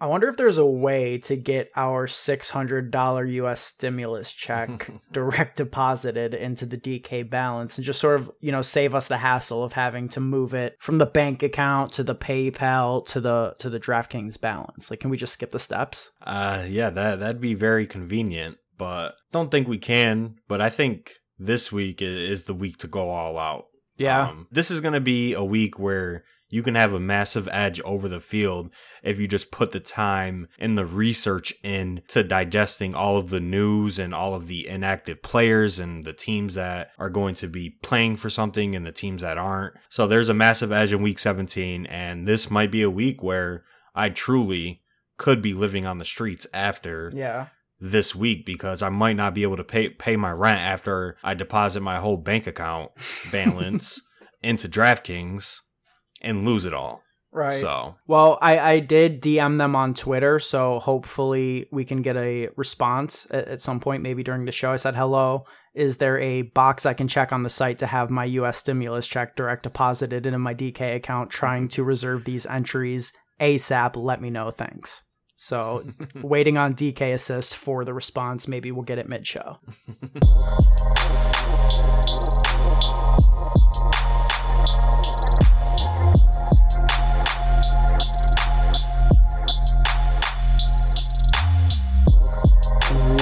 I wonder if there's a way to get our $600 US stimulus check direct deposited into the DK balance and just sort of, you know, save us the hassle of having to move it from the bank account to the PayPal to the to the DraftKings balance. Like can we just skip the steps? Uh yeah, that that'd be very convenient, but don't think we can, but I think this week is the week to go all out. Yeah. Um, this is going to be a week where you can have a massive edge over the field if you just put the time and the research in to digesting all of the news and all of the inactive players and the teams that are going to be playing for something and the teams that aren't. So there's a massive edge in week 17 and this might be a week where I truly could be living on the streets after Yeah. this week because I might not be able to pay pay my rent after I deposit my whole bank account balance into DraftKings and lose it all. Right. So Well, I, I did DM them on Twitter, so hopefully we can get a response at, at some point, maybe during the show. I said, hello, is there a box I can check on the site to have my US stimulus check direct deposited into my DK account, trying to reserve these entries ASAP? Let me know. Thanks. So, waiting on DK assist for the response. Maybe we'll get it mid show.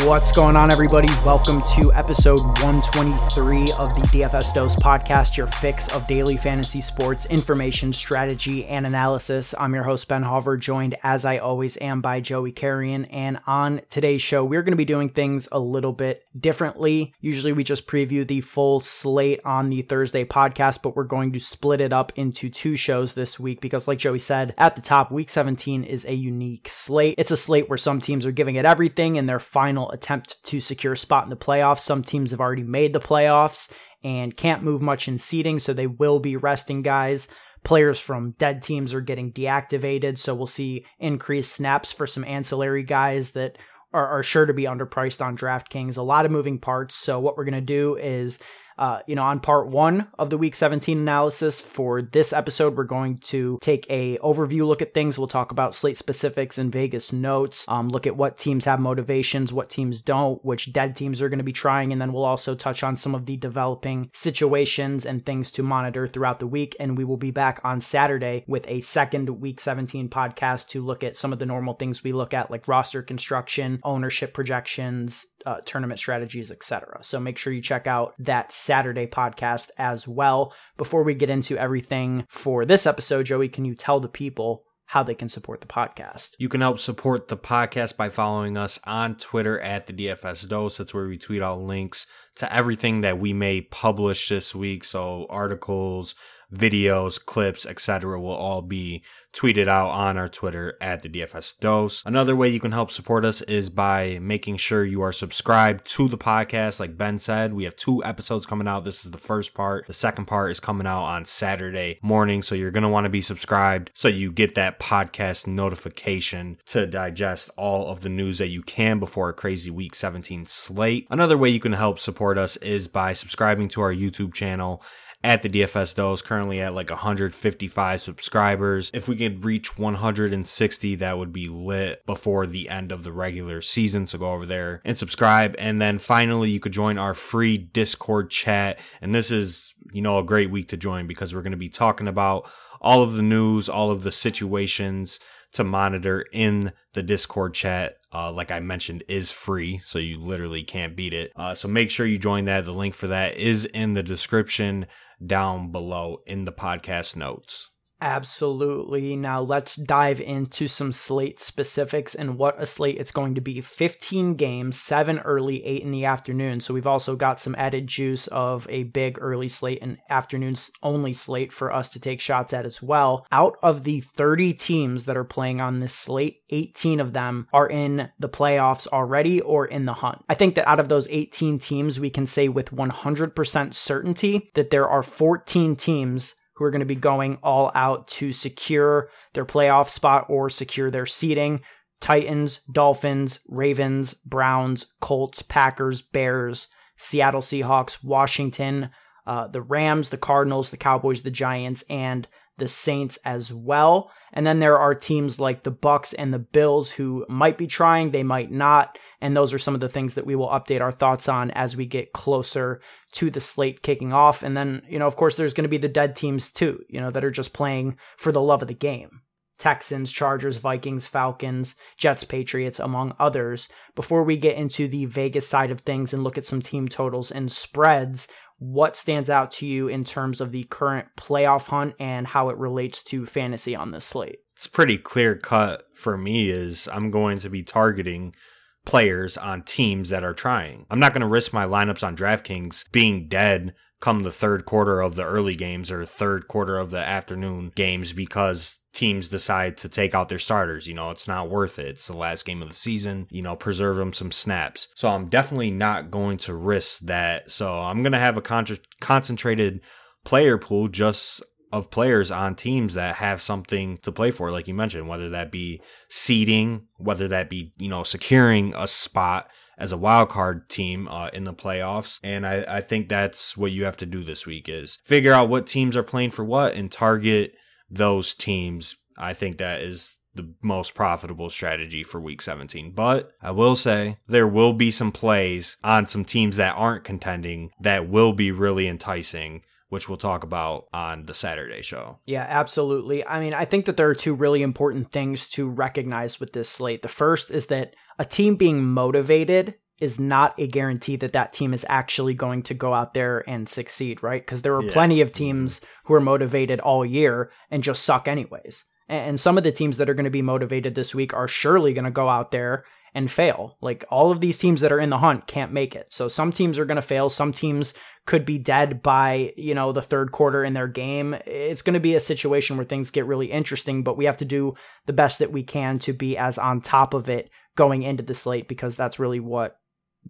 What's going on, everybody? Welcome to episode 123 of the DFS Dose podcast, your fix of daily fantasy sports information, strategy, and analysis. I'm your host, Ben Hauver, joined as I always am by Joey Carrion. And on today's show, we're going to be doing things a little bit differently. Usually, we just preview the full slate on the Thursday podcast, but we're going to split it up into two shows this week because, like Joey said at the top, week 17 is a unique slate. It's a slate where some teams are giving it everything in their final attempt to secure a spot in the playoffs. Some teams have already made the playoffs and can't move much in seeding, so they will be resting guys. Players from dead teams are getting deactivated, so we'll see increased snaps for some ancillary guys that are, are sure to be underpriced on DraftKings. A lot of moving parts. So what we're gonna do is uh, you know, on part one of the week 17 analysis for this episode, we're going to take a overview look at things. We'll talk about slate specifics and Vegas notes, um, look at what teams have motivations, what teams don't, which dead teams are going to be trying, and then we'll also touch on some of the developing situations and things to monitor throughout the week. And we will be back on Saturday with a second week 17 podcast to look at some of the normal things we look at, like roster construction, ownership projections, uh, tournament strategies, etc. So make sure you check out that Saturday podcast as well. Before we get into everything for this episode, Joey, can you tell the people how they can support the podcast? you can help support the podcast by following us on Twitter at the DFS Dose. That's where we tweet out links to everything that we may publish this week. So articles, videos, clips, etc. will all be tweeted out on our Twitter at the DFS Dose. Another way you can help support us is by making sure you are subscribed to the podcast. Like Ben said, we have two episodes coming out. This is the first part. The second part is coming out on Saturday morning. So you're going to want to be subscribed so you get that podcast notification to digest all of the news that you can before a crazy week 17 slate. Another way you can help support us is by subscribing to our YouTube channel at the DFS Dose, currently at like 155 subscribers. If we could reach 160, that would be lit before the end of the regular season. So go over there and subscribe. And then finally, you could join our free Discord chat. And this is, you know, a great week to join because we're going to be talking about all of the news, all of the situations to monitor in the Discord chat. Uh, like I mentioned, is free, so you literally can't beat it. Uh, so make sure you join that. The link for that is in the description down below in the podcast notes. Absolutely. Now let's dive into some slate specifics and what a slate it's going to be. 15 games, 7 early, 8 in the afternoon. So we've also got some added juice of a big early slate and afternoons only slate for us to take shots at as well. Out of the 30 teams that are playing on this slate, 18 of them are in the playoffs already or in the hunt. I think that out of those 18 teams, we can say with 100% certainty that there are 14 teams who are going to be going all out to secure their playoff spot or secure their seeding. Titans, Dolphins, Ravens, Browns, Colts, Packers, Bears, Seattle Seahawks, Washington, uh, the Rams, the Cardinals, the Cowboys, the Giants, and the Saints as well. And then there are teams like the Bucks and the Bills who might be trying, they might not. And those are some of the things that we will update our thoughts on as we get closer to the slate kicking off. And then, you know, of course, there's going to be the dead teams too, you know, that are just playing for the love of the game. Texans, Chargers, Vikings, Falcons, Jets, Patriots, among others. Before we get into the Vegas side of things and look at some team totals and spreads, what stands out to you in terms of the current playoff hunt and how it relates to fantasy on this slate? It's pretty clear cut for me is I'm going to be targeting players on teams that are trying. I'm not going to risk my lineups on DraftKings being dead come the third quarter of the early games or third quarter of the afternoon games because teams decide to take out their starters. You know, it's not worth it. It's the last game of the season. You know, preserve them some snaps. So I'm definitely not going to risk that. So I'm going to have a con- concentrated player pool just of players on teams that have something to play for, like you mentioned, whether that be seeding, whether that be, you know, securing a spot as a wild card team uh, in the playoffs. And I, I think that's what you have to do this week is figure out what teams are playing for what and target those teams. I think that is the most profitable strategy for week 17. But I will say there will be some plays on some teams that aren't contending that will be really enticing which we'll talk about on the Saturday show. Yeah, absolutely. I mean, I think that there are two really important things to recognize with this slate. The first is that a team being motivated is not a guarantee that that team is actually going to go out there and succeed, right? Because there are yeah. plenty of mm-hmm. teams who are motivated all year and just suck anyways. And some of the teams that are going to be motivated this week are surely going to go out there and fail. Like all of these teams that are in the hunt can't make it. So some teams are going to fail. Some teams could be dead by, you know, the third quarter in their game. It's going to be a situation where things get really interesting, but we have to do the best that we can to be as on top of it going into the slate because that's really what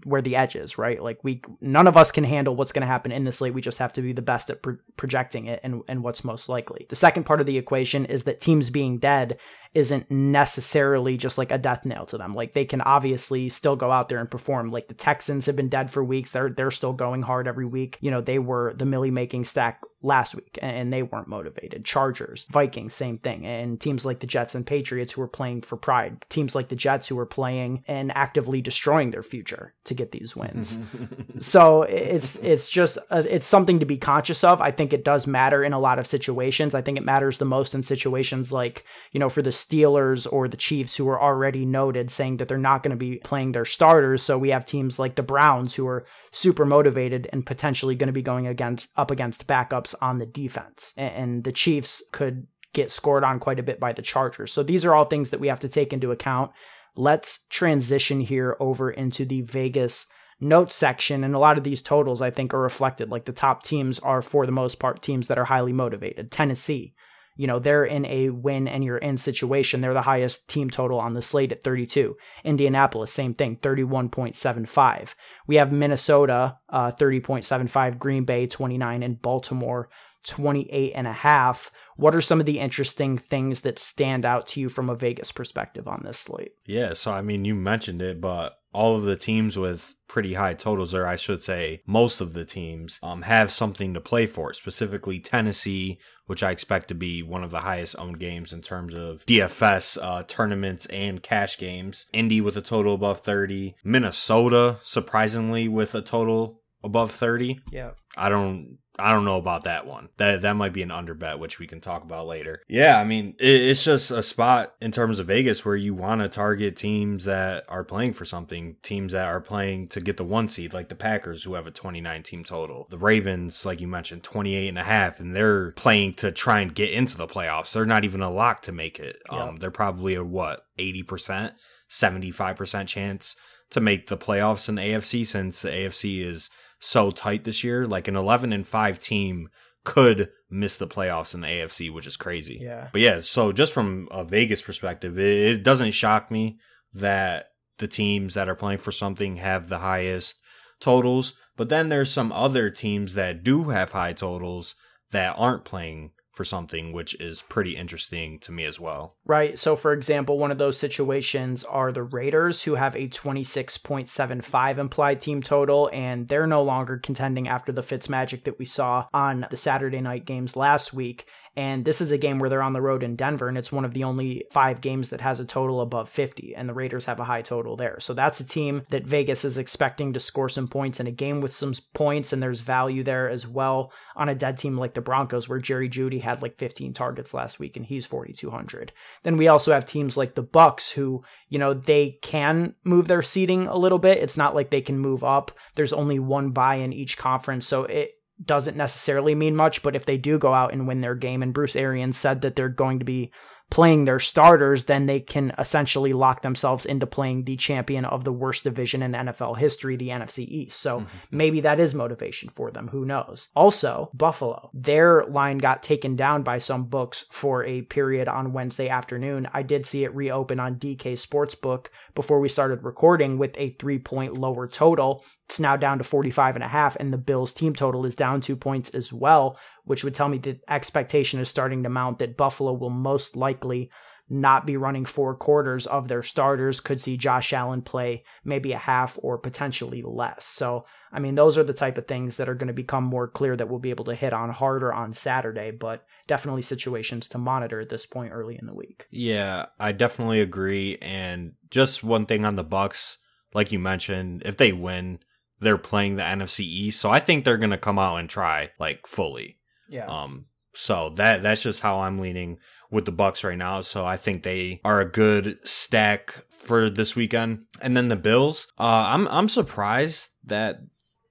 where the edge is, right? Like we none of us can handle what's going to happen in this slate. We just have to be the best at pro- projecting it and and what's most likely. The second part of the equation is that teams being dead isn't necessarily just like a death nail to them. Like they can obviously still go out there and perform. Like the Texans have been dead for weeks. They're they're still going hard every week. You know, they were the Millie making stack last week and they weren't motivated. Chargers, Vikings, same thing. And teams like the Jets and Patriots who are playing for pride. Teams like the Jets who are playing and actively destroying their future to get these wins. so it's it's just a, it's something to be conscious of. I think it does matter in a lot of situations. I think it matters the most in situations like, you know, for the Steelers or the Chiefs who are already noted saying that they're not going to be playing their starters. So we have teams like the Browns who are super motivated and potentially going to be going against up against backups on the defense. And the Chiefs could get scored on quite a bit by the Chargers. So these are all things that we have to take into account. Let's transition here over into the Vegas notes section and a lot of these totals I think are reflected like the top teams are for the most part teams that are highly motivated. Tennessee you know, they're in a win and you're in situation. They're the highest team total on the slate at 32. Indianapolis, same thing, 31.75. We have Minnesota, uh, 30.75, Green Bay, 29, and Baltimore, 28 and a half. What are some of the interesting things that stand out to you from a Vegas perspective on this slate? Yeah, so I mean, you mentioned it, but all of the teams with pretty high totals, or I should say, most of the teams, um, have something to play for. Specifically, Tennessee, which I expect to be one of the highest owned games in terms of DFS uh, tournaments and cash games. Indy with a total above 30. Minnesota, surprisingly, with a total above 30. Yeah. I don't I don't know about that one. That that might be an under bet, which we can talk about later. Yeah, I mean, it, it's just a spot in terms of Vegas where you want to target teams that are playing for something, teams that are playing to get the one seed, like the Packers, who have a 29 team total. The Ravens, like you mentioned, 28 and a half, and they're playing to try and get into the playoffs. They're not even a lock to make it. Yep. Um, they're probably a what, 80%, 75% chance to make the playoffs in the AFC since the AFC is so tight this year. Like an 11 and 5 team could miss the playoffs in the AFC, which is crazy. Yeah. But yeah, so just from a Vegas perspective, it, it doesn't shock me that the teams that are playing for something have the highest totals. But then there's some other teams that do have high totals that aren't playing for something, which is pretty interesting to me as well. Right. So, for example, one of those situations are the Raiders, who have a 26.75 implied team total, and they're no longer contending after the Fitz magic that we saw on the Saturday night games last week. And this is a game where they're on the road in Denver, and it's one of the only five games that has a total above 50, and the Raiders have a high total there. So that's a team that Vegas is expecting to score some points in a game with some points, and there's value there as well on a dead team like the Broncos, where Jerry Jeudy had like 15 targets last week, and he's 4,200. Then we also have teams like the Bucks, who you know they can move their seating a little bit. It's not like they can move up. There's only one bye in each conference, so it doesn't necessarily mean much, but if they do go out and win their game, and Bruce Arians said that they're going to be playing their starters, then they can essentially lock themselves into playing the champion of the worst division in NFL history, the NFC East. So mm-hmm. maybe that is motivation for them. Who knows? Also, Buffalo, their line got taken down by some books for a period on Wednesday afternoon. I did see it reopen on DK Sportsbook before we started recording with a three point lower total. It's now down to 45 and a half, and the Bills team total is down two points as well, which would tell me the expectation is starting to mount that Buffalo will most likely not be running four quarters of their starters, could see Josh Allen play maybe a half or potentially less. So, I mean, those are the type of things that are going to become more clear that we'll be able to hit on harder on Saturday, but definitely situations to monitor at this point early in the week. Yeah, I definitely agree. And just one thing on the bucks like you mentioned, if they win, they're playing the NFC East. So I think they're going to come out and try like fully. Yeah. Um so that that's just how I'm leaning with the Bucks right now. So I think they are a good stack for this weekend. And then the Bills, uh I'm I'm surprised that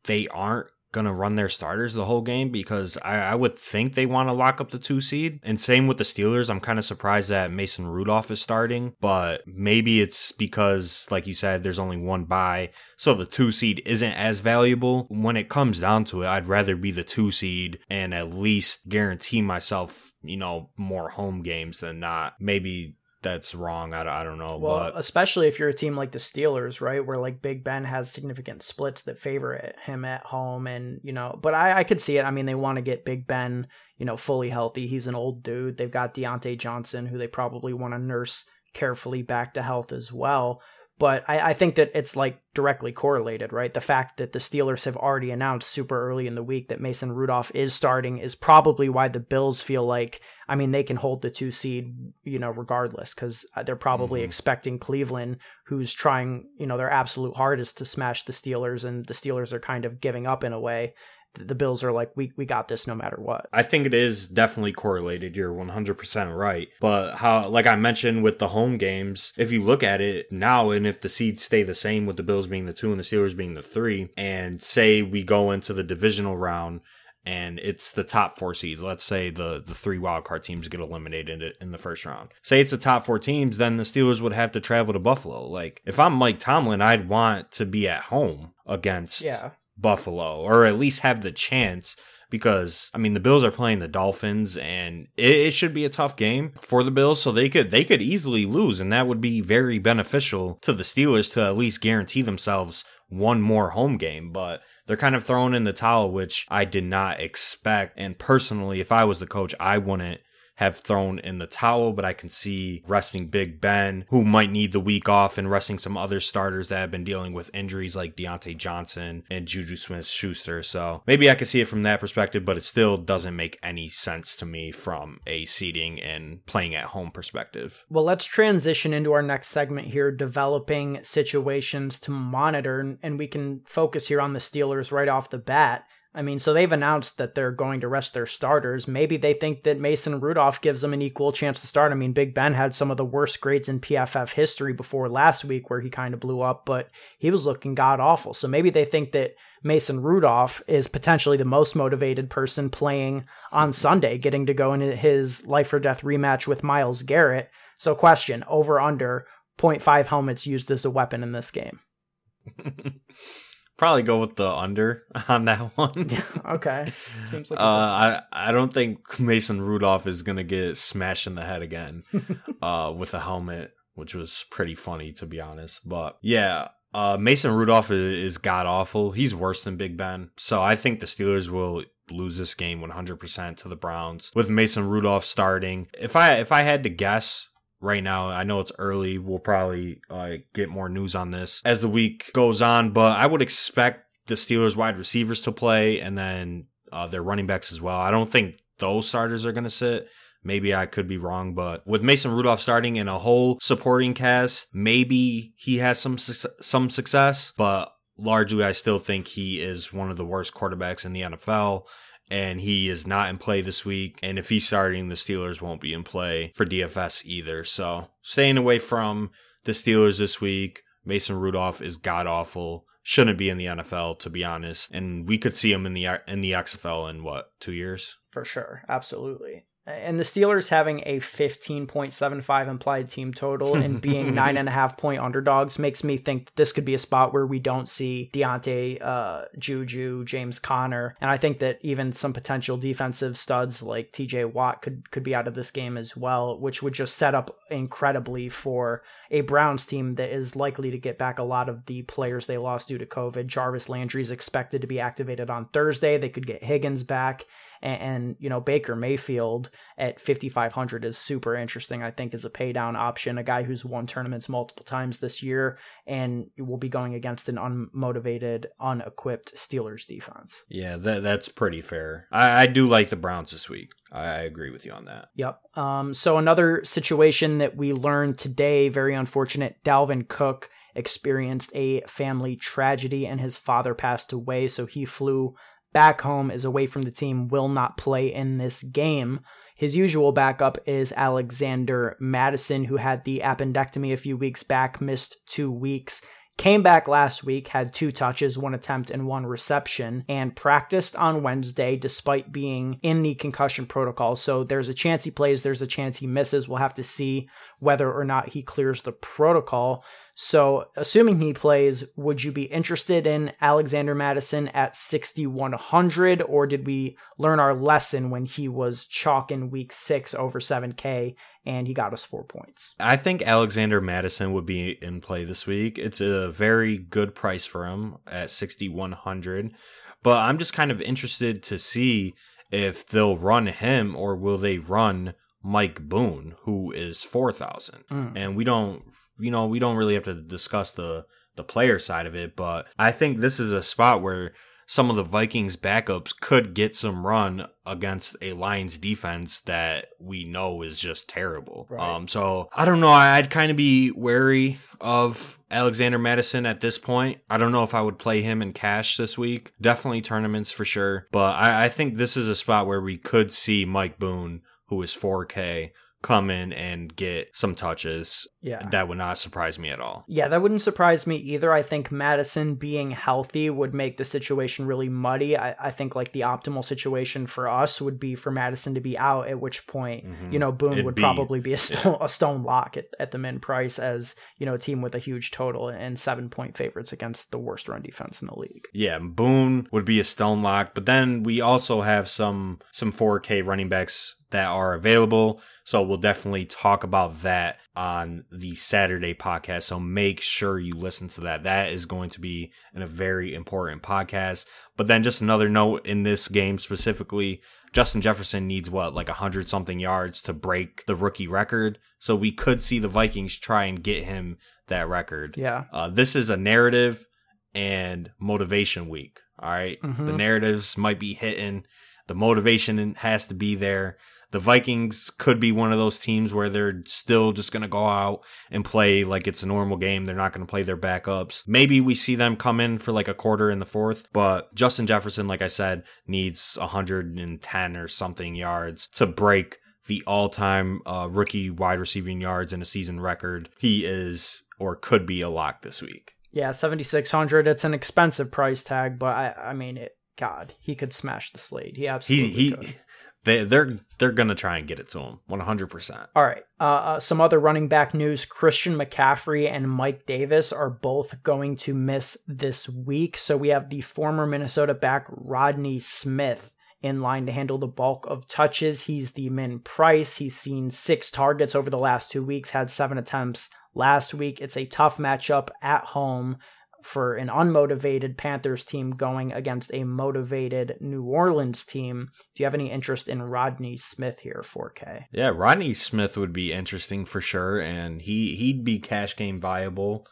they aren't gonna run their starters the whole game because I, I would think they want to lock up the two seed. And same with the Steelers. I'm kind of surprised that Mason Rudolph is starting, but maybe it's because, like you said, there's only one bye, so the two seed isn't as valuable. When it comes down to it, I'd rather be the two seed and at least guarantee myself, you know, more home games than not. Maybe that's wrong. I, I don't know. Well, but especially if you're a team like the Steelers, right, where like Big Ben has significant splits that favor it, him at home, and you know, but I, I could see it. I mean, they want to get Big Ben, you know, fully healthy. He's an old dude. They've got Diontae Johnson, who they probably want to nurse carefully back to health as well. But I, I, think that it's like directly correlated, right? The fact that the Steelers have already announced super early in the week that Mason Rudolph is starting is probably why the Bills feel like, I mean, they can hold the two seed, you know, regardless, because uh, they're probably mm-hmm. expecting Cleveland, who's trying, you know, their absolute hardest to smash the Steelers, and the Steelers are kind of giving up in a way the Bills are like, we, we got this no matter what. I think it is definitely correlated. You're 100% right. But how, like I mentioned with the home games, if you look at it now, and if the seeds stay the same with the Bills being the two and the Steelers being the three, and say we go into the divisional round and it's the top four seeds. Let's say the the three wildcard teams get eliminated in the first round. Say it's the top four teams, then the Steelers would have to travel to Buffalo. Like if I'm Mike Tomlin, I'd want to be at home against yeah. Buffalo, or at least have the chance because I mean the Bills are playing the Dolphins and it, it, should be a tough game for the Bills so they could they could easily lose and that would be very beneficial to the Steelers to at least guarantee themselves one more home game but they're kind of thrown in the towel which I did not expect and personally if I was the coach I wouldn't have thrown in the towel, but I can see resting Big Ben, who might need the week off, and resting some other starters that have been dealing with injuries like Diontae Johnson and Juju Smith Schuster. So maybe I can see it from that perspective, but it still doesn't make any sense to me from a seating and playing at home perspective. Well, let's transition into our next segment here, developing situations to monitor, and we can focus here on the Steelers right off the bat. I mean, so they've announced that they're going to rest their starters. Maybe they think that Mason Rudolph gives them an equal chance to start. I mean, Big Ben had some of the worst grades in PFF history before last week where he kind of blew up, but he was looking god awful. So maybe they think that Mason Rudolph is potentially the most motivated person playing on Sunday, getting to go into his life or death rematch with Myles Garrett. So, question over under 0.5 helmets used as a weapon in this game. probably go with the under on that one. okay. Seems like uh, I I don't think Mason Rudolph is gonna get smashed in the head again uh, with a helmet, which was pretty funny to be honest. But yeah, uh, Mason Rudolph is, is god awful. He's worse than Big Ben, so I think the Steelers will lose this game 100% to the Browns with Mason Rudolph starting. If I if I had to guess, right now. I know it's early. We'll probably uh, get more news on this as the week goes on, but I would expect the Steelers wide receivers to play and then uh, their running backs as well. I don't think those starters are going to sit. Maybe I could be wrong, but with Mason Rudolph starting in a whole supporting cast, maybe he has some some success, but largely I still think he is one of the worst quarterbacks in the NFL and he is not in play this week. And if he's starting, the Steelers won't be in play for DFS either. So staying away from the Steelers this week. Mason Rudolph is god awful. Shouldn't be in the NFL, to be honest. And we could see him in the in the XFL in what two years? For sure, absolutely and the Steelers having a 15.75 implied team total and being nine and a half point underdogs makes me think this could be a spot where we don't see Diontae, uh, Juju, James Conner, and I think that even some potential defensive studs like T.J. Watt could could be out of this game as well, which would just set up incredibly for a Browns team that is likely to get back a lot of the players they lost due to COVID. Jarvis Landry is expected to be activated on Thursday. They could get Higgins back and, and, you know Baker Mayfield at 5500 is super interesting I think as a pay down option. A guy who's won tournaments multiple times this year and will be going against an unmotivated unequipped Steelers defense. Yeah that, that's pretty fair. I, I do like the Browns this week. I, I agree with you on that. Yep. Um, so another situation that we learned today very unfortunate Dalvin Cook experienced a family tragedy and his father passed away so he flew back home, is away from the team, will not play in this game. His usual backup is Alexander Mattison, who had the appendectomy a few weeks back, missed two weeks. Came back last week, had two touches, one attempt, and one reception, and practiced on Wednesday despite being in the concussion protocol. So there's a chance he plays, there's a chance he misses. We'll have to see whether or not he clears the protocol. So, assuming he plays, would you be interested in Alexander Mattison at 6,100, or did we learn our lesson when he was chalk in week six over 7K and he got us four points? I think Alexander Mattison would be in play this week. It's a very good price for him at 6,100, but I'm just kind of interested to see if they'll run him or will they run Mike Boone, who is 4,000. Mm. And we don't you know, we don't really have to discuss the the player side of it, but I think this is a spot where some of the Vikings backups could get some run against a Lions defense that we know is just terrible. Right. Um, so I don't know. I'd kind of be wary of Alexander Mattison at this point. I don't know if I would play him in cash this week. Definitely tournaments for sure. But I, I think this is a spot where we could see Mike Boone, who is 4K, come in and get some touches. Yeah. That would not surprise me at all. Yeah, that wouldn't surprise me either. I think Mattison being healthy would make the situation really muddy. I, I think like the optimal situation for us would be for Mattison to be out, at which point, mm-hmm. you know, Boone It'd would be, probably be a stone, yeah. a stone lock at, at the min price as, you know, a team with a huge total and seven point favorites against the worst run defense in the league. Yeah, Boone would be a stone lock, but then we also have some some 4K running backs that are available. So we'll definitely talk about that on the Saturday podcast. So make sure you listen to that. That is going to be in a very important podcast. But then just another note in this game specifically, Justin Jefferson needs what, like a hundred something yards to break the rookie record. So we could see the Vikings try and get him that record. Yeah. Uh, this is a narrative and motivation week. All right? mm-hmm. The narratives might be hitting. The motivation has to be there the Vikings could be one of those teams where they're still just going to go out and play like it's a normal game. They're not going to play their backups. Maybe we see them come in for like a quarter in the fourth, but Justin Jefferson, like I said, needs 110 or something yards to break the all-time uh, rookie wide receiving yards in a season record. He is or could be a lock this week. Yeah, 7600. It's an expensive price tag, but I I mean it God, he could smash the slate. He absolutely he, he, could. They they're they're gonna try and get it to him 100. percent All right. Uh, uh, some other running back news: Christian McCaffrey and Mike Davis are both going to miss this week. So we have the former Minnesota back Rodney Smith in line to handle the bulk of touches. He's the min price. He's seen six targets over the last two weeks, had seven attempts last week. It's a tough matchup at home for an unmotivated Panthers team going against a motivated New Orleans team. Do you have any interest in Rodney Smith here, 4K? Yeah, Rodney Smith would be interesting for sure, and he he'd be cash game viable.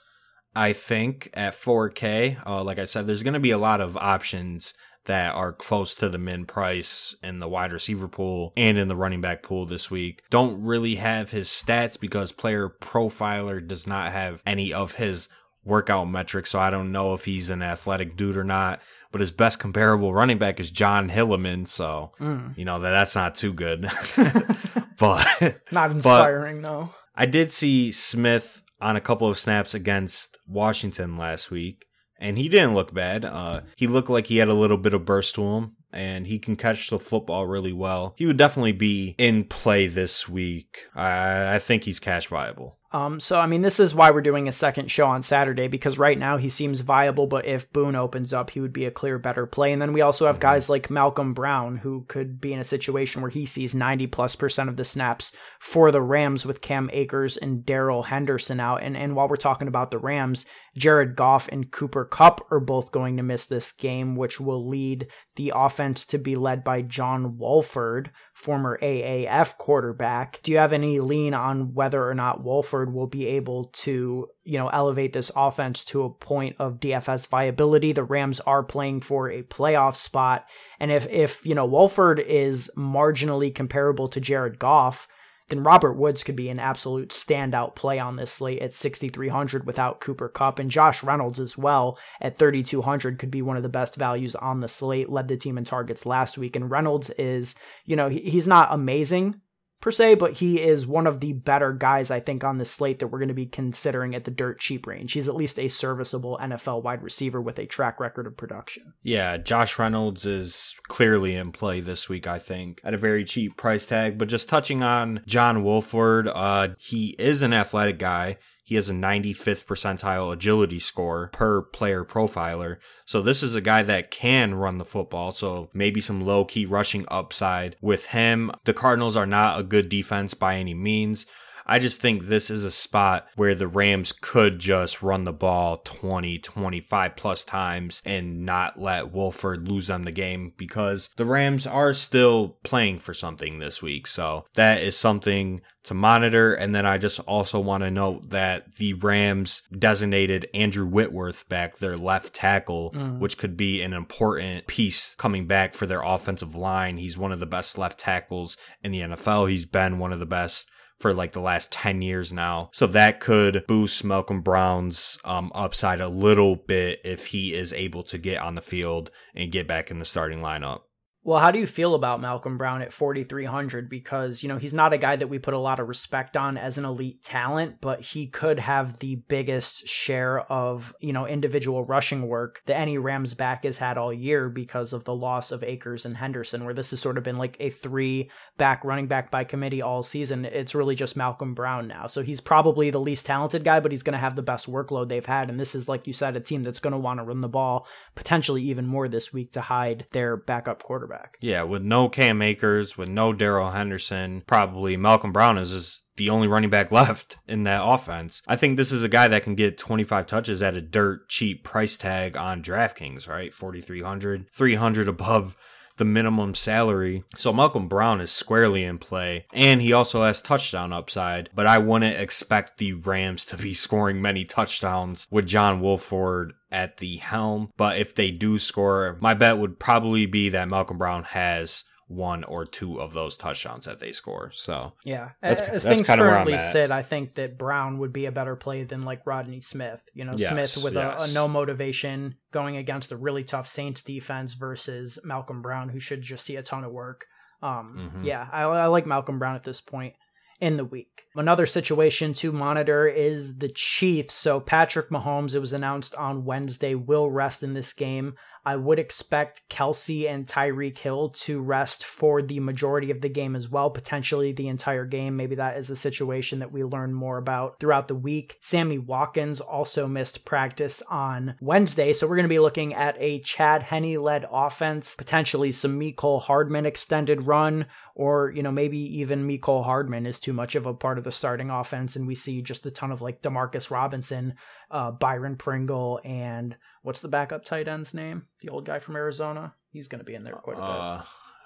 I think at 4K, uh, like I said, there's going to be a lot of options that are close to the min price in the wide receiver pool and in the running back pool this week. Don't really have his stats because player profiler does not have any of his workout metrics, so I don't know if he's an athletic dude or not. But his best comparable running back is Jon Hilliman, so mm. you know that that's not too good. but not inspiring, but no. I did see Smith on a couple of snaps against Washington last week, and he didn't look bad. Uh, he looked like he had a little bit of burst to him, and he can catch the football really well. He would definitely be in play this week. I, I think he's cash viable. Um, so, I mean, this is why we're doing a second show on Saturday because right now he seems viable, but if Boone opens up, he would be a clear better play. And then we also have mm-hmm. guys like Malcolm Brown who could be in a situation where he sees 90 plus percent of the snaps for the Rams with Cam Akers and Darrell Henderson out. And, and while we're talking about the Rams, Jared Goff and Cooper Kupp are both going to miss this game, which will lead the offense to be led by John Wolford, former AAF quarterback. Do you have any lean on whether or not Wolford will be able to, you know, elevate this offense to a point of DFS viability? The Rams are playing for a playoff spot. And if, if, you know, Wolford is marginally comparable to Jared Goff, then Robert Woods could be an absolute standout play on this slate at 6,300 without Cooper Kupp. And Josh Reynolds as well at 3,200 could be one of the best values on the slate, led the team in targets last week. And Reynolds is, you know, he's not amazing per se, but he is one of the better guys, I think, on the slate that we're going to be considering at the dirt cheap range. He's at least a serviceable NFL wide receiver with a track record of production. Yeah, Josh Reynolds is clearly in play this week, I think, at a very cheap price tag. But just touching on John Wolford, uh, he is an athletic guy. He has a 95th percentile agility score per player profiler. So this is a guy that can run the football. So maybe some low key rushing upside with him. The Cardinals are not a good defense by any means. I just think this is a spot where the Rams could just run the ball 20, 25 plus times and not let Wolford lose them the game because the Rams are still playing for something this week. So that is something to monitor. And then I just also want to note that the Rams designated Andrew Whitworth back their left tackle, mm. which could be an important piece coming back for their offensive line. He's one of the best left tackles in the NFL. He's been one of the best for like the last 10 years now. So that could boost Malcolm Brown's um, upside a little bit if he is able to get on the field and get back in the starting lineup. Well, how do you feel about Malcolm Brown at 4,300? Because, you know, he's not a guy that we put a lot of respect on as an elite talent, but he could have the biggest share of, you know, individual rushing work that any Rams back has had all year because of the loss of Akers and Henderson, where this has sort of been like a three back running back by committee all season. It's really just Malcolm Brown now. So he's probably the least talented guy, but he's going to have the best workload they've had. And this is, like you said, a team that's going to want to run the ball potentially even more this week to hide their backup quarterback quarterback. Yeah, with no Cam Akers, with no Darrell Henderson, probably Malcolm Brown is just the only running back left in that offense. I think this is a guy that can get 25 touches at a dirt cheap price tag on DraftKings, right? 4,300, 300 above the minimum salary. So Malcolm Brown is squarely in play, and he also has touchdown upside. But I wouldn't expect the Rams to be scoring many touchdowns with John Wolford at the helm. But if they do score, my bet would probably be that Malcolm Brown has one or two of those touchdowns that they score. So yeah, that's, as that's things currently sit, I think that Brown would be a better play than like Rodney Smith. You know, yes, Smith with yes. a, a, no motivation going against a really tough Saints defense versus Malcolm Brown, who should just see a ton of work. Um, mm-hmm. yeah, I, I like Malcolm Brown at this point in the week. Another situation to monitor is the Chiefs. So Patrick Mahomes, it was announced on Wednesday, will rest in this game. I would expect Kelce and Tyreek Hill to rest for the majority of the game as well, potentially the entire game. Maybe that is a situation that we learn more about throughout the week. Sammy Watkins also missed practice on Wednesday, so we're going to be looking at a Chad Henne led offense, potentially some Mecole Hardman extended run, or, you know, maybe even Mecole Hardman is too much of a part of the starting offense, and we see just a ton of like Demarcus Robinson, uh, Byron Pringle, and what's the backup tight end's name? The old guy from Arizona. He's going to be in there quite a bit. Uh,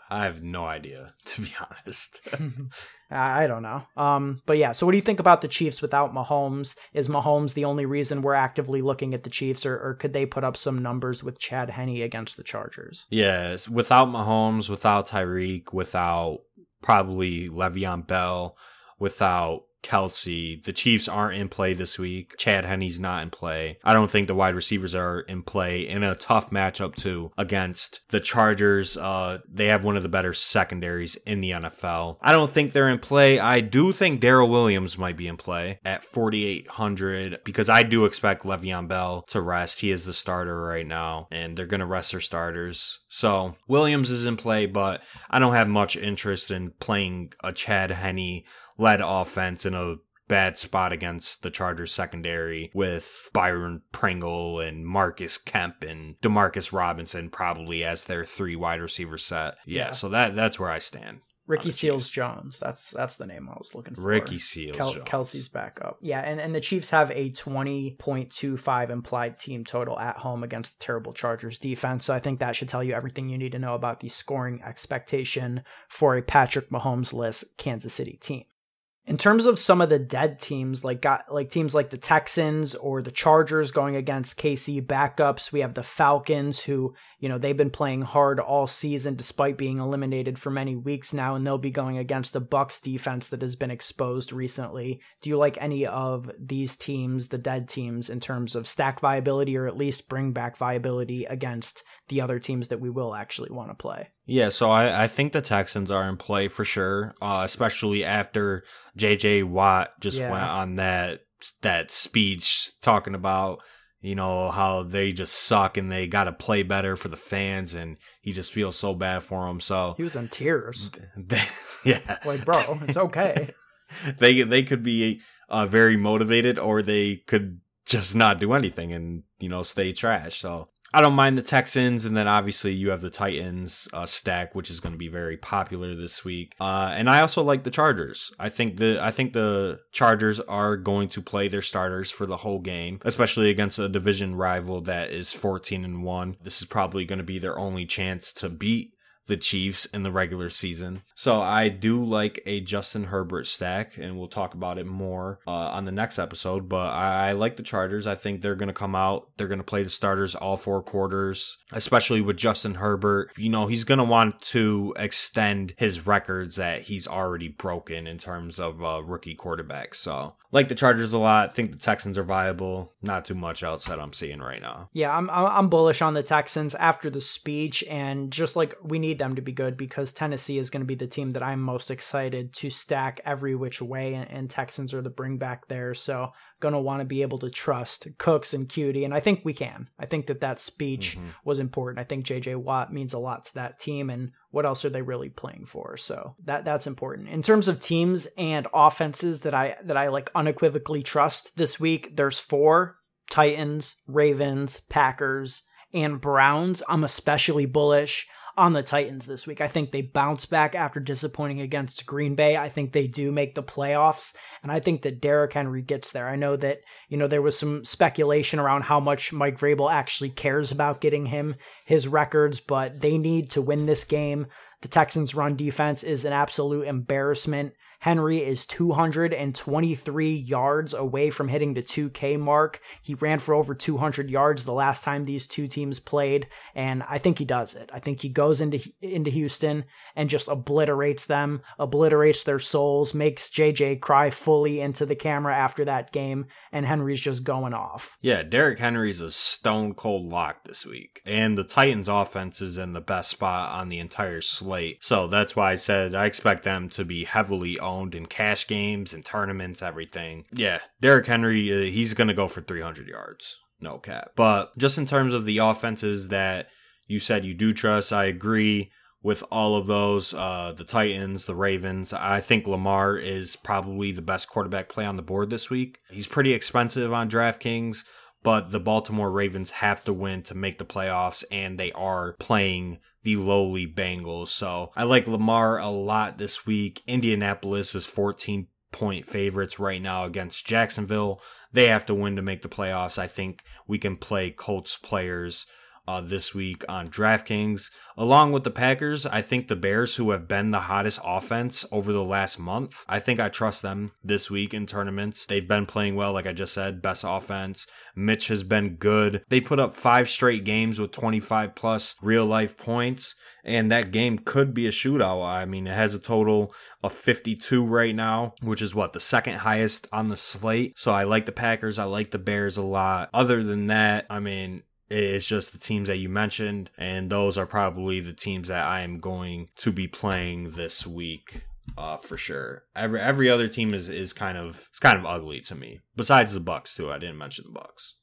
I have no idea, to be honest. I don't know. Um, but yeah, so what do you think about the Chiefs without Mahomes? Is Mahomes the only reason we're actively looking at the Chiefs, or, or could they put up some numbers with Chad Henne against the Chargers? Yes, without Mahomes, without Tyreek, without probably Le'Veon Bell, without Kelce. The Chiefs aren't in play this week. Chad Henne's not in play. I don't think the wide receivers are in play in a tough matchup too against the Chargers. Uh, they have one of the better secondaries in the NFL. I don't think they're in play. I do think Darrel Williams might be in play at 4,800 because I do expect Le'Veon Bell to rest. He is the starter right now and they're going to rest their starters. So Williams is in play, but I don't have much interest in playing a Chad Henne led offense in a bad spot against the Chargers secondary with Byron Pringle and Marcus Kemp and Demarcus Robinson probably as their three wide receiver set. Yeah, yeah. so that that's where I stand. Ricky Seals Jones. That's that's the name I was looking for. Ricky Seals Kel-. Kelce's backup. Yeah, and, and the Chiefs have a 20.25 implied team total at home against the terrible Chargers defense. So I think that should tell you everything you need to know about the scoring expectation for a Patrick Mahomes list Kansas City team in terms of some of the dead teams, like got like teams like the Texans or the Chargers going against KC backups, we have the Falcons who, you know, they've been playing hard all season despite being eliminated for many weeks now, and they'll be going against the Bucks defense that has been exposed recently. Do you like any of these teams, the dead teams, in terms of stack viability or at least bring back viability against the other teams that we will actually want to play? Yeah, so I, I think the Texans are in play for sure, uh, especially after J.J. Watt just yeah. went on that that speech talking about you know how they just suck and they got to play better for the fans, and he just feels so bad for them. So he was in tears. They, yeah, like bro, it's okay. they they could be uh, very motivated, or they could just not do anything and you know stay trash. So I don't mind the Texans, and then obviously you have the Titans uh, stack, which is going to be very popular this week. Uh, and I also like the Chargers. I think the I think the Chargers are going to play their starters for the whole game, especially against a division rival that is 14 and one. This is probably going to be their only chance to beat the Chiefs in the regular season. So I do like a Justin Herbert stack, and we'll talk about it more uh, on the next episode. But I, I like the Chargers. I think they're going to come out. They're going to play the starters all four quarters, especially with Justin Herbert. You know, he's going to want to extend his records that he's already broken in terms of uh, rookie quarterbacks. So like the Chargers a lot. Think the Texans are viable. Not too much else that I'm seeing right now. Yeah, I'm I'm bullish on the Texans after the speech, and just like we need them to be good because Tennessee is going to be the team that I'm most excited to stack every which way, and, and Texans are the bring back there. So going to want to be able to trust Cooks and Coutee, and I think we can. I think that that speech mm-hmm. was important. I think J.J. Watt means a lot to that team, and what else are they really playing for? So that that's important. In terms of teams and offenses that I that I like unequivocally trust this week, there's four Titans, Ravens, Packers, and Browns. I'm especially bullish on the Titans this week. I think they bounce back after disappointing against Green Bay. I think they do make the playoffs, and I think that Derrick Henry gets there. I know that, you know, there was some speculation around how much Mike Vrabel actually cares about getting him his records, but they need to win this game. The Texans' run defense is an absolute embarrassment. Henry is 223 yards away from hitting the 2K mark. He ran for over 200 yards the last time these two teams played, and I think he does it. I think he goes into into Houston and just obliterates them, obliterates their souls, makes JJ cry fully into the camera after that game, and Henry's just going off. Yeah, Derrick Henry's a stone cold lock this week, and the Titans' offense is in the best spot on the entire slate. So that's why I said I expect them to be heavily owned in cash games and tournaments, everything. Yeah, Derrick Henry, uh, he's going to go for 300 yards. No cap. But just in terms of the offenses that you said you do trust, I agree with all of those. Uh, the Titans, the Ravens. I think Lamar is probably the best quarterback play on the board this week. He's pretty expensive on DraftKings, but the Baltimore Ravens have to win to make the playoffs, and they are playing the lowly Bengals. So I like Lamar a lot this week. Indianapolis is 14 point favorites right now against Jacksonville. They have to win to make the playoffs. I think we can play Colts players uh, this week on DraftKings. Along with the Packers, I think the Bears, who have been the hottest offense over the last month, I think I trust them this week in tournaments. They've been playing well, like I just said, best offense. Mitch has been good. They put up five straight games with 25 plus real life points and that game could be a shootout. I mean, it has a total of 52 right now, which is what the second highest on the slate. So I like the Packers, I like the Bears a lot. Other than that, I mean, it's just the teams that you mentioned, and those are probably the teams that I am going to be playing this week. Uh, for sure. Every every other team is, is kind of it's kind of ugly to me. Besides the Bucs too. I didn't mention the Bucs.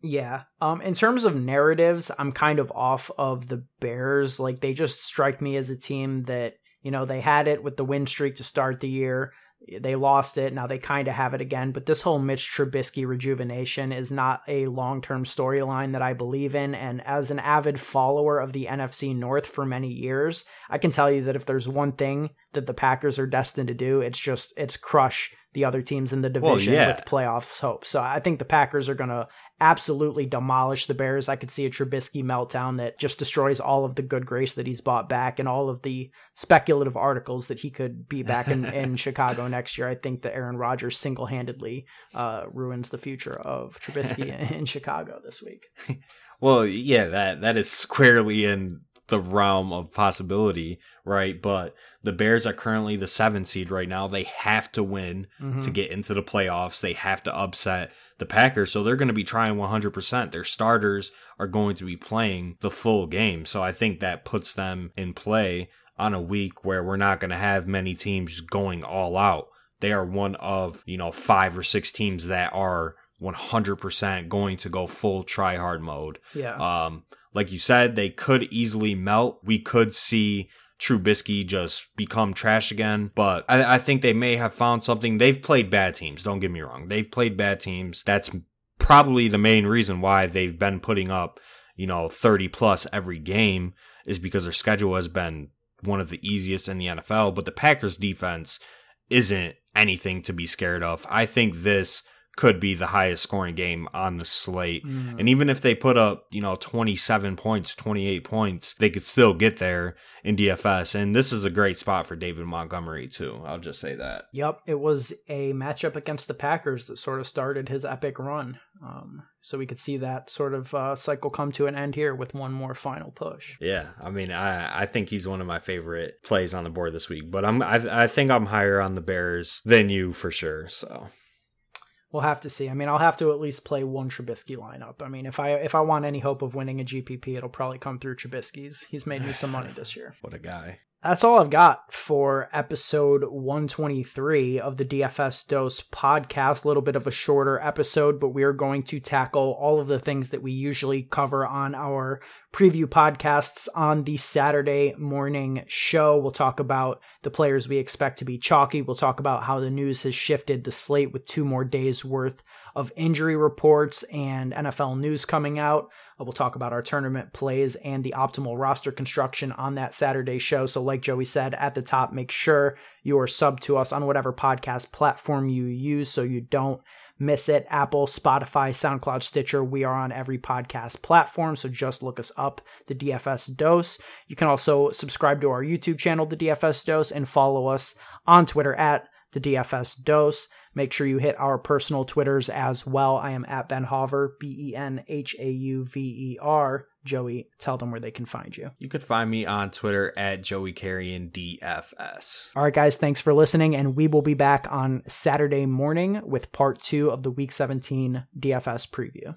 Yeah. Um in terms of narratives, I'm kind of off of the Bears. Like they just strike me as a team that, you know, they had it with the win streak to start the year. They lost it. Now they kind of have it again. But this whole Mitch Trubisky rejuvenation is not a long term storyline that I believe in. And as an avid follower of the NFC North for many years, I can tell you that if there's one thing that the Packers are destined to do, it's just it's crush the other teams in the division well, yeah. with playoff hope. So I think the Packers are going to absolutely demolish the Bears. I could see a Trubisky meltdown that just destroys all of the good grace that he's bought back and all of the speculative articles that he could be back in, in Chicago next year. I think that Aaron Rodgers single handedly uh, ruins the future of Trubisky in Chicago this week. Well, yeah, that that is squarely in the realm of possibility, right? But the Bears are currently the seven seed right now. They have to win mm-hmm. to get into the playoffs. They have to upset the Packers. So they're going to be trying 100%. Their starters are going to be playing the full game. So I think that puts them in play on a week where we're not going to have many teams going all out. They are one of, you know, five or six teams that are 100% going to go full try hard mode. Yeah. Um, like you said, they could easily melt. We could see Trubisky just become trash again. But I, I, think they may have found something. They've played bad teams. Don't get me wrong. They've played bad teams. That's probably the main reason why they've been putting up, you know, 30 plus every game is because their schedule has been one of the easiest in the NFL. But the Packers defense isn't anything to be scared of. I think this could be the highest scoring game on the slate. Mm. And even if they put up, you know, 27 points, 28 points, they could still get there in DFS. And this is a great spot for David Montgomery, too. I'll just say that. Yep. It was a matchup against the Packers that sort of started his epic run. Um, so we could see that sort of uh, cycle come to an end here with one more final push. Yeah, I mean, I I think he's one of my favorite plays on the board this week, but I'm I, I think I'm higher on the Bears than you for sure. So we'll have to see. I mean, I'll have to at least play one Trubisky lineup. I mean, if I if I want any hope of winning a GPP, it'll probably come through Trubisky's. He's made me some money this year. what a guy that's all I've got for episode 123 of the DFS Dose podcast. A little bit of a shorter episode, but we are going to tackle all of the things that we usually cover on our preview podcasts on the Saturday morning show. We'll talk about the players we expect to be chalky. We'll talk about how the news has shifted the slate with two more days worth of injury reports and NFL news coming out. Uh, we'll talk about our tournament plays and the optimal roster construction on that Saturday show. So, like Joey said at the top, make sure you are sub to us on whatever podcast platform you use so you don't miss it. Apple, Spotify, SoundCloud, Stitcher. We are on every podcast platform. So just look us up, the DFS Dose. You can also subscribe to our YouTube channel, the DFS Dose, and follow us on Twitter at the DFS Dose. Make sure you hit our personal Twitters as well. I am at Ben Hauver, B E N H A U V E R. Joey, tell them where they can find you. You could find me on Twitter at Joey Carrion DFS. All right, guys, thanks for listening, and we will be back on Saturday morning with part two of the Week 17 DFS preview.